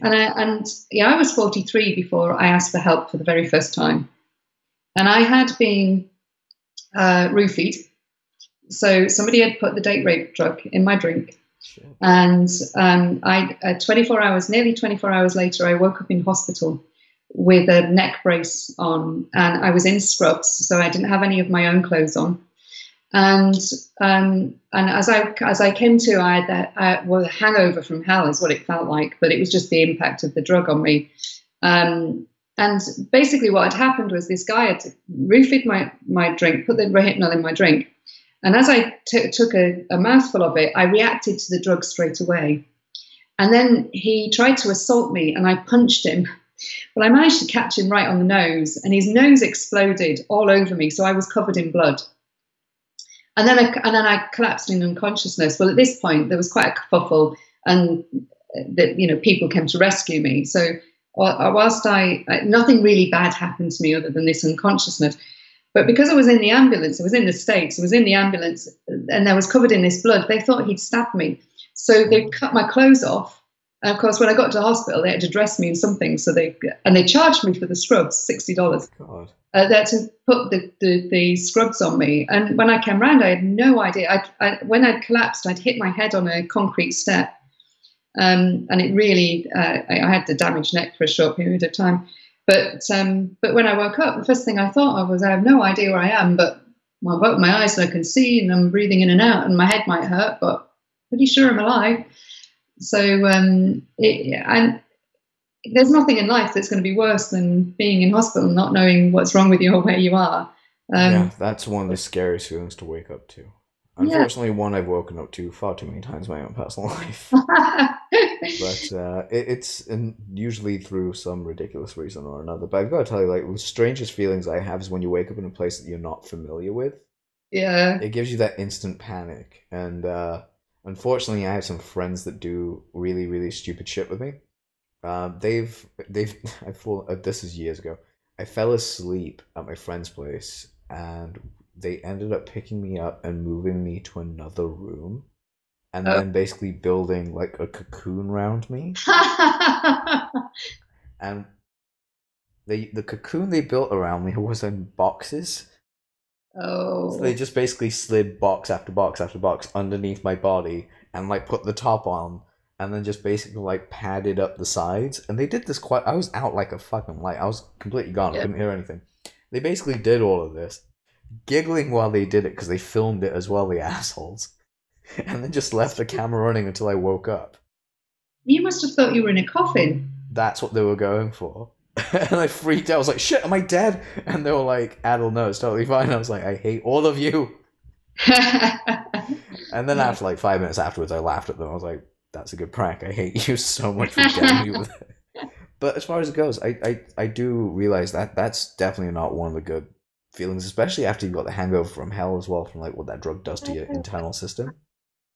And I, and yeah, I was 43 before I asked for help for the very first time, and I had been uh, roofied. So somebody had put the date rape drug in my drink, and um, I, uh, 24 hours, nearly 24 hours later, I woke up in hospital with a neck brace on, and I was in scrubs, so I didn't have any of my own clothes on. And um, and as I as I came to, I had that uh, well, a hangover from hell is what it felt like, but it was just the impact of the drug on me. Um, and basically, what had happened was this guy had roofied my my drink, put the Rohypnol in my drink, and as I t- took a, a mouthful of it, I reacted to the drug straight away. And then he tried to assault me, and I punched him. But I managed to catch him right on the nose, and his nose exploded all over me, so I was covered in blood. And then I, and then I collapsed in unconsciousness. Well, at this point, there was quite a kerfuffle, and uh, that you know people came to rescue me. So uh, uh, whilst I nothing really bad happened to me other than this unconsciousness, but because I was in the ambulance, I was in the States, I was in the ambulance, and I was covered in this blood, they thought he'd stabbed me. So they cut my clothes off. And of course, when I got to hospital, they had to dress me in something. So they and they charged me for the scrubs, sixty dollars. Oh, uh, they had to put the, the, the, scrubs on me. And when I came round, I had no idea. I, I, when I'd collapsed, I'd hit my head on a concrete step, um, and it really uh, I, I, had the damaged neck for a short period of time. But um, but when I woke up, the first thing I thought of was I have no idea where I am, but well, I've opened my eyes and I can see, and I'm breathing in and out, and my head might hurt, but pretty sure I'm alive. So um, it, and there's nothing in life that's going to be worse than being in hospital, not knowing what's wrong with you or where you are. Um, yeah, that's one of the scariest feelings to wake up to. Unfortunately, yeah. one I've woken up to far too many times in my own personal life. but uh, it, it's usually through some ridiculous reason or another. But I've got to tell you, like the strangest feelings I have is when you wake up in a place that you're not familiar with. Yeah, it gives you that instant panic. And uh, unfortunately, I have some friends that do really, really stupid shit with me. Uh, they've they've I fall. Uh, this is years ago. I fell asleep at my friend's place, and they ended up picking me up and moving me to another room and oh. then basically building like a cocoon around me. and the the cocoon they built around me was in boxes. Oh. So they oh. just basically slid box after box after box underneath my body and like put the top on and then just basically like padded up the sides. And they did this quite I was out like a fucking light. I was completely gone. I couldn't hear anything. They basically did all of this giggling while they did it because they filmed it as well, the assholes, and then just left the camera running until I woke up. You must have thought you were in a coffin. That's what they were going for. and I freaked out. I was like, shit, am I dead? And they were like, Adil, no, it's totally fine. I was like, I hate all of you. and then after like five minutes afterwards, I laughed at them. I was like, that's a good prank. I hate you so much for getting me with it. But as far as it goes, I, I, I do realize that that's definitely not one of the good feelings, especially after you've got the hangover from hell as well, from like what that drug does to your internal system.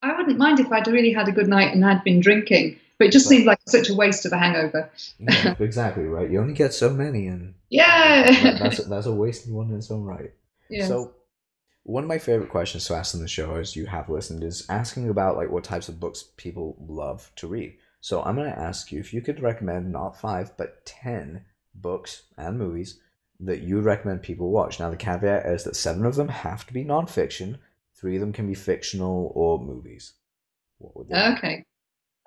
I wouldn't mind if I'd really had a good night and had been drinking, but it just seemed like such a waste of a hangover. yeah, exactly right. You only get so many, and yeah, that's a, that's a wasted one in its own right. So, one of my favorite questions to ask on the show, as you have listened, is asking about like what types of books people love to read. So I'm going to ask you if you could recommend not five but ten books and movies that you recommend people watch. Now, the caveat is that seven of them have to be nonfiction, three of them can be fictional or movies. What would they Okay.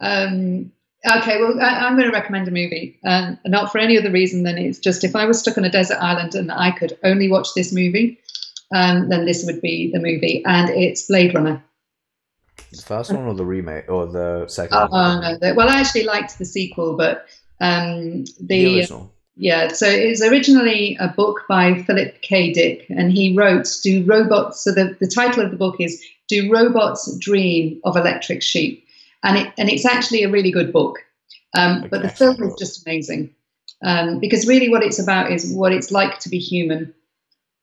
Um, okay, well, I, am going to recommend a movie, um, not for any other reason than it's just if I was stuck on a desert island and I could only watch this movie, um, then this would be the movie, and it's Blade Runner. The first one or the remake or the second? Oh, one? no, the, well, I actually liked the sequel, but um, the, the original. Yeah, so it was originally a book by Philip K. Dick, and he wrote Do Robots, so the, the title of the book is Do Robots Dream of Electric Sheep? And, it, and it's actually a really good book. Um, okay. But the film is just amazing um, because really what it's about is what it's like to be human.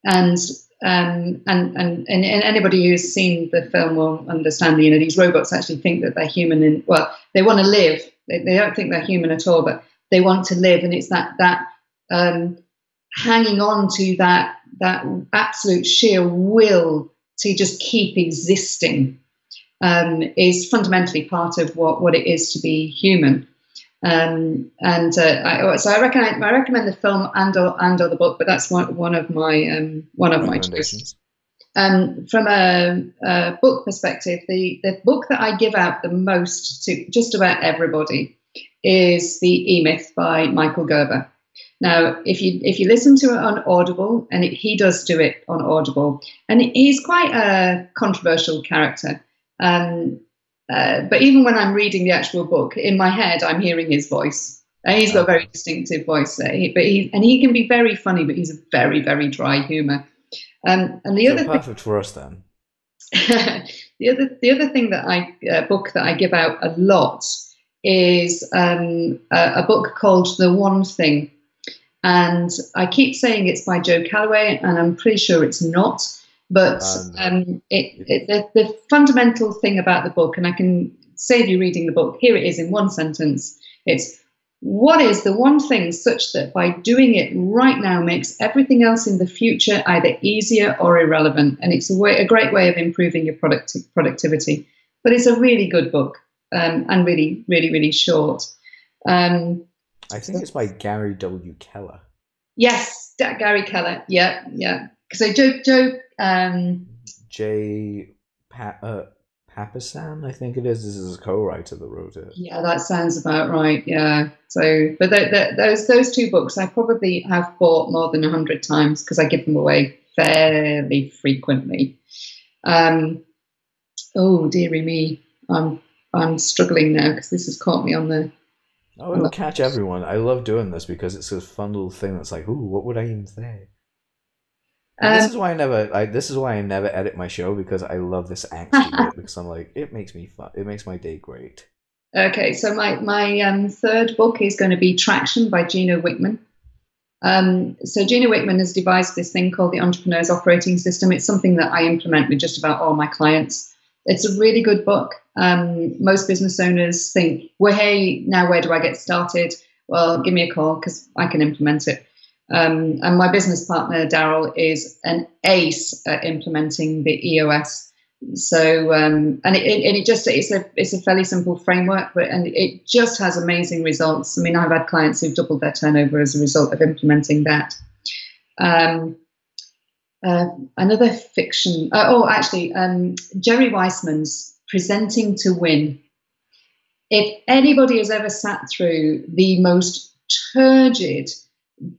And um, and, and, and anybody who's seen the film will understand. You know, these robots actually think that they're human, and well, they want to live. They, they don't think they're human at all, but they want to live, and it's that that um, hanging on to that that absolute sheer will to just keep existing um, is fundamentally part of what what it is to be human. Um, and uh, I, so I recommend I recommend the film and or, and or the book, but that's one, one of my um, one of my choices. Um, from a, a, book perspective, the, the book that I give out the most to just about everybody is the E Myth by Michael Gerber. Now, if you if you listen to it on Audible, and it, he does do it on Audible, and he's quite a controversial character. Um, uh, but even when I'm reading the actual book, in my head, I'm hearing his voice. And he's got a very distinctive voice. He, but he and he can be very funny, but he's a very very dry humour. Um, and the so other perfect thing, for us then. the other the other thing that I uh, book that I give out a lot is um, a, a, book called The One Thing, and I keep saying it's by Joe Calloway, and I'm pretty sure it's not. But um, it, it, the, the fundamental thing about the book, and I can save you reading the book, here it is in one sentence it's what is the one thing such that by doing it right now makes everything else in the future either easier or irrelevant? And it's a, way, a great way of improving your product, productivity. But it's a really good book um, and really, really, really short. Um, I think it's by Gary W. Keller. Yes, Gary Keller. Yeah, yeah. So Joe, Joe um, J. Pa- uh, Papasan, I think it is. This is a co-writer that wrote it. Yeah, that sounds about right. Yeah. So, but those those two books I probably have bought more than a hundred times because I give them away fairly frequently. Um, oh dearie me, I'm I'm struggling now because this has caught me on the. Oh, it'll catch everyone. I love doing this because it's a fun little thing that's like, ooh, what would I even say? Um, this is why I never. I, this is why I never edit my show because I love this angst because I'm like it makes me fun. It makes my day great. Okay, so my my um, third book is going to be Traction by Gino Wickman. Um, so Gino Wickman has devised this thing called the Entrepreneur's Operating System. It's something that I implement with just about all my clients. It's a really good book. Um, most business owners think, "Well, hey, now where do I get started?" Well, give me a call because I can implement it. Um, and my business partner, Daryl, is an ace at implementing the EOS. So, um, and it, it, it, just, it's a, it's a fairly simple framework, but, and it just has amazing results. I mean, I've had clients who've doubled their turnover as a result of implementing that. Um, uh, another fiction, uh, oh, actually, um, Jerry Weissman's Presenting to Win. If anybody has ever sat through the most turgid,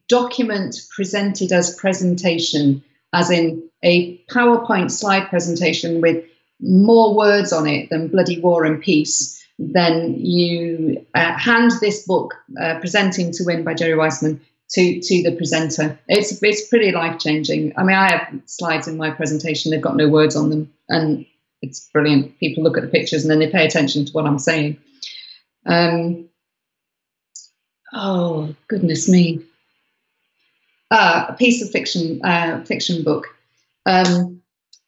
document presented as presentation, as in a PowerPoint slide presentation with more words on it than bloody war and peace, then you uh, hand this book, uh, Presenting to Win by Jerry Weissman, to, to the presenter. It's, it's pretty life changing. I mean, I have slides in my presentation, they've got no words on them, and it's brilliant. People look at the pictures and then they pay attention to what I'm saying. Um, oh, goodness me uh, a piece of fiction uh, fiction book. Um,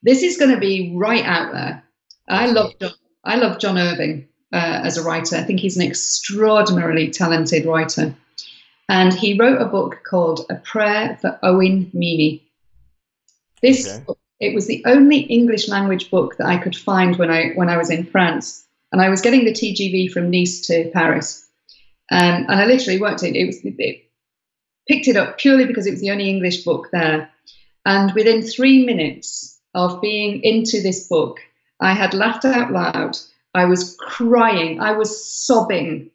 this is going to be right out there. I love John, I love John Irving uh, as a writer. I think he's an extraordinarily talented writer, and he wrote a book called A Prayer for Owen Meany. This okay. book, it was the only English language book that I could find when I when I was in France, and I was getting the TGV from Nice to Paris. Um, and I literally worked it. It was it, picked it up purely because it was the only English book there. And within three minutes of being into this book, I had laughed out loud. I was crying. I was sobbing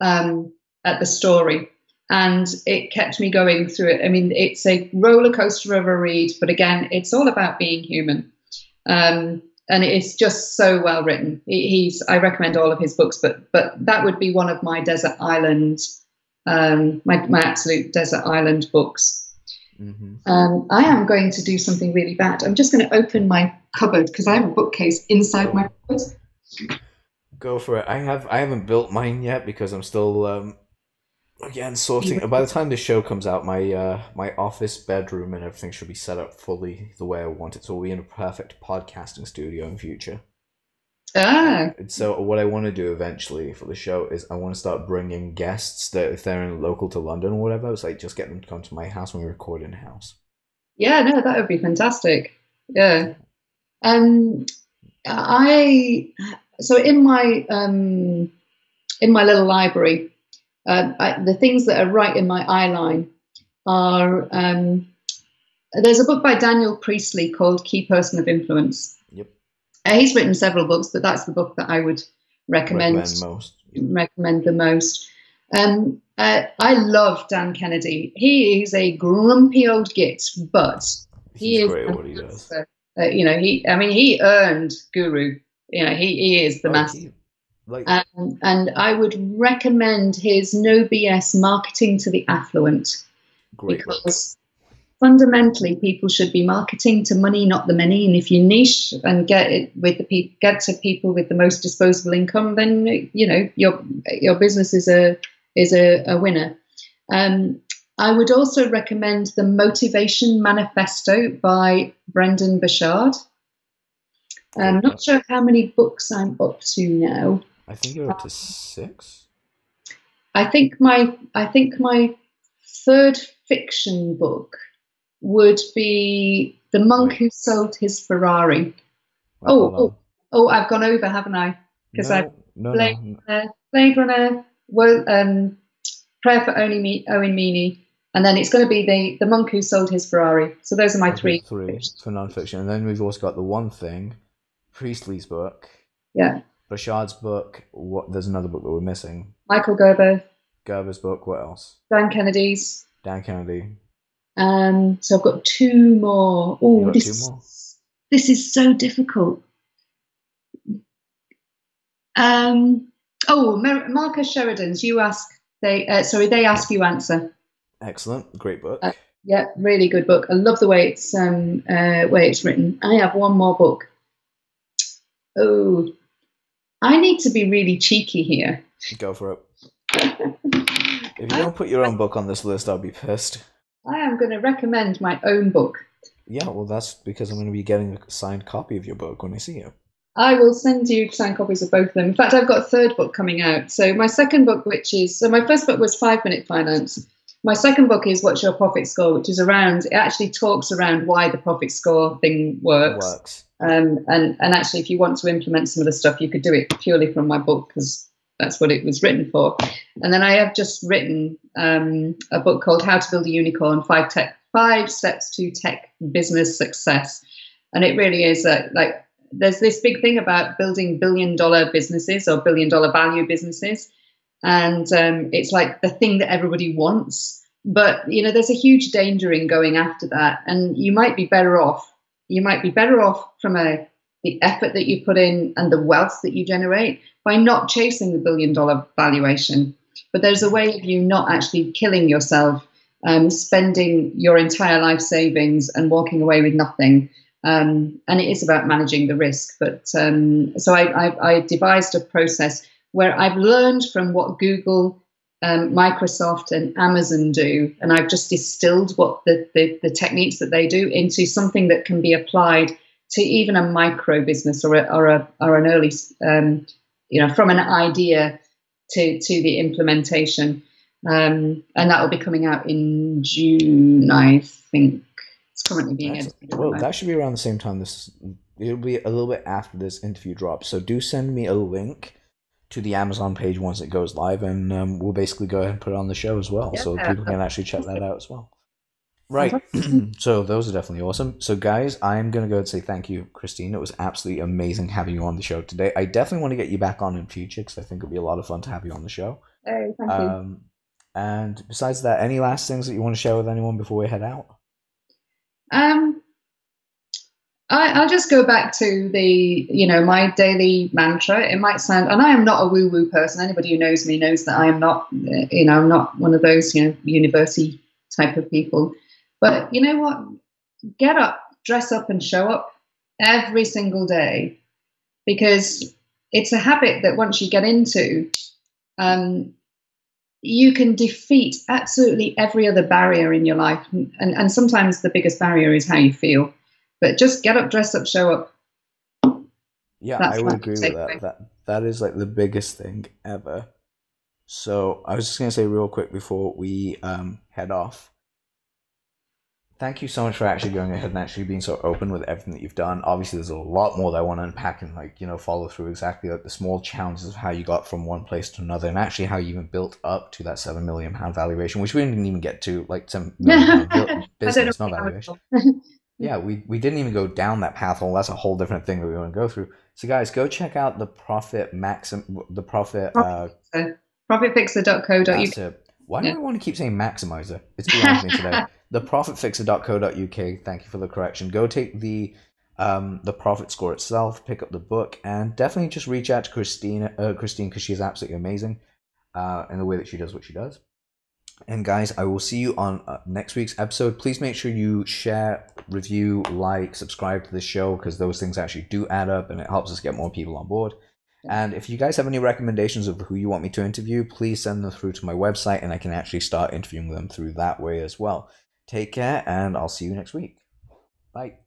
um, at the story. And it kept me going through it. I mean, it's a roller coaster of a read, but again, it's all about being human. Um, and it's just so well written. He's I recommend all of his books, but but that would be one of my desert island um, my, my absolute desert island books. Mm-hmm. Um, I am going to do something really bad. I'm just going to open my cupboard because I have a bookcase inside my cupboard. Go for it. I have I haven't built mine yet because I'm still um, Again, sorting. By the time this show comes out, my uh, my office bedroom and everything should be set up fully the way I want it. So we'll be in a perfect podcasting studio in future. Ah, And so what I want to do eventually for the show is I want to start bringing guests that if they're in local to London or whatever, it's like just get them to come to my house when we record in house. yeah, no, that would be fantastic. Yeah. Um, I so in my um, in my little library, uh, I, the things that are right in my eye line are um, there's a book by Daniel Priestley called Key Person of Influence. Uh, he's written several books, but that's the book that I would recommend Recommend most. recommend the most. Um, uh, I love Dan Kennedy. He is a grumpy old git, but he He's is great at what he does. Uh, you know, he. I mean, he earned Guru. You know, he, he is the Oh, master. he- like Um, and I would recommend his No BS Marketing to the Affluent great because fundamentally people should be marketing to money, not the many. And if you niche and get it with the people, get to people with the most disposable income, then you know your your business is a is a, a winner. Um, I would also recommend the Motivation Manifesto by Brendon Burchard. I'm not sure how many books I'm up to now. I think you're up to six. I think my I think my third fiction book would be The Monk Who Sold His Ferrari. Oh, hold. Oh, I've gone over, haven't I? 'cause no, I no, played- no, Uh, Blade Runner, well, um, Prayer for Only Me- Owen Meany, and then it's going to be the The Monk Who Sold His Ferrari. So those are my three. three for non-fiction, and then we've also got the one thing, Priestley's book, Yeah, Burchard's book. What? There's another book that we're missing. Michael Gerber, Gerber's book. What else? Dan Kennedy's. Dan Kennedy. Um, so I've got two more. Oh, this more? this is so difficult. Um, oh, Mer- Marcus Sheridan's. You ask, they uh, sorry, they ask, you answer. Excellent, great book. Uh, Yeah, really good book. I love the way it's um, uh, way it's written. I have one more book. Oh, I need to be really cheeky here. Go for it. If you don't put your own book on this list, I'll be pissed. I am going to recommend my own book. Yeah, well, that's because I'm going to be getting a signed copy of your book when I see you. I will send you signed copies of both of them. In fact, I've got a third book coming out. So my second book, which is so my first book was Five Minute Finance. My second book is What's Your Profit Score, which is around. It actually talks around why the profit score thing works. Works. Um, and and actually, if you want to implement some of the stuff, you could do it purely from my book because that's what it was written for. And then I have just written um, a book called How to Build a Unicorn: Five Tech Five Steps to Tech Business Success. And it really is a, like there's this big thing about building billion dollar businesses or billion dollar value businesses, and um, it's like the thing that everybody wants. But you know, there's a huge danger in going after that, and you might be better off you might be better off from a the effort that you put in and the wealth that you generate by not chasing the billion dollar valuation. But there's a way of you not actually killing yourself, um, spending your entire life savings and walking away with nothing. Um, and it is about managing the risk. But um, so I, I, I devised a process where I've learned from what Google um, Microsoft and Amazon do, and I've just distilled what the, the, the techniques that they do into something that can be applied to even a micro business or a, or a or an early, um, you know, from an idea to to the implementation, um, and that will be coming out in June, I think. It's currently being Excellent. edited. Well, that should be around the same time this. It'll be a little bit after this interview drops. So do send me a link to the Amazon page once it goes live, and um, we'll basically go ahead and put it on the show as well, so people can actually check that out as well. Right. So those are definitely awesome. So guys, I'm gonna go and say thank you, Christine. It was absolutely amazing having you on the show today. I definitely want to get you back on in future because I think it'll be a lot of fun to have you on the show. Oh, thank you. Um, and besides that, any last things that you want to share with anyone before we head out? Um, I, I'll just go back to the, you know, my daily mantra. It might sound, and I am not a woo woo person. Anybody who knows me knows that I am not, you know, I'm not one of those, you know, university type of people. But you know what? Get up, dress up, and show up every single day because it's a habit that once you get into, um, you can defeat absolutely every other barrier in your life. And, and sometimes the biggest barrier is how you feel. But just get up, dress up, show up. Yeah, That's I would agree with that. That that is like the biggest thing ever. So I was just gonna say real quick before we um, head off thank you so much for actually going ahead and actually being so open with everything that you've done. Obviously, there's a lot more that I want to unpack and like you know follow through exactly like the small challenges of how you got from one place to another, and actually how you even built up to that seven million pound valuation, which we didn't even get to like some business, not valuation. yeah, we we didn't even go down that path. Well, that's a whole different thing that we want to go through. So, guys, go check out the profit maxim, the profit. Uh, Profitfixer.co.uk. Why do. I want to keep saying maximizer? It's beyond me today. The profitfixer.co.uk. Thank you for the correction. Go take the um, the profit score itself, pick up the book, and definitely just reach out to Christine, uh, Christine, because she's absolutely amazing uh, in the way that she does what she does. And guys, I will see you on uh, next week's episode. Please make sure you share, review, like, subscribe to the show because those things actually do add up and it helps us get more people on board. And if you guys have any recommendations of who you want me to interview, please send them through to my website and I can actually start interviewing them through that way as well. Take care and I'll see you next week. Bye.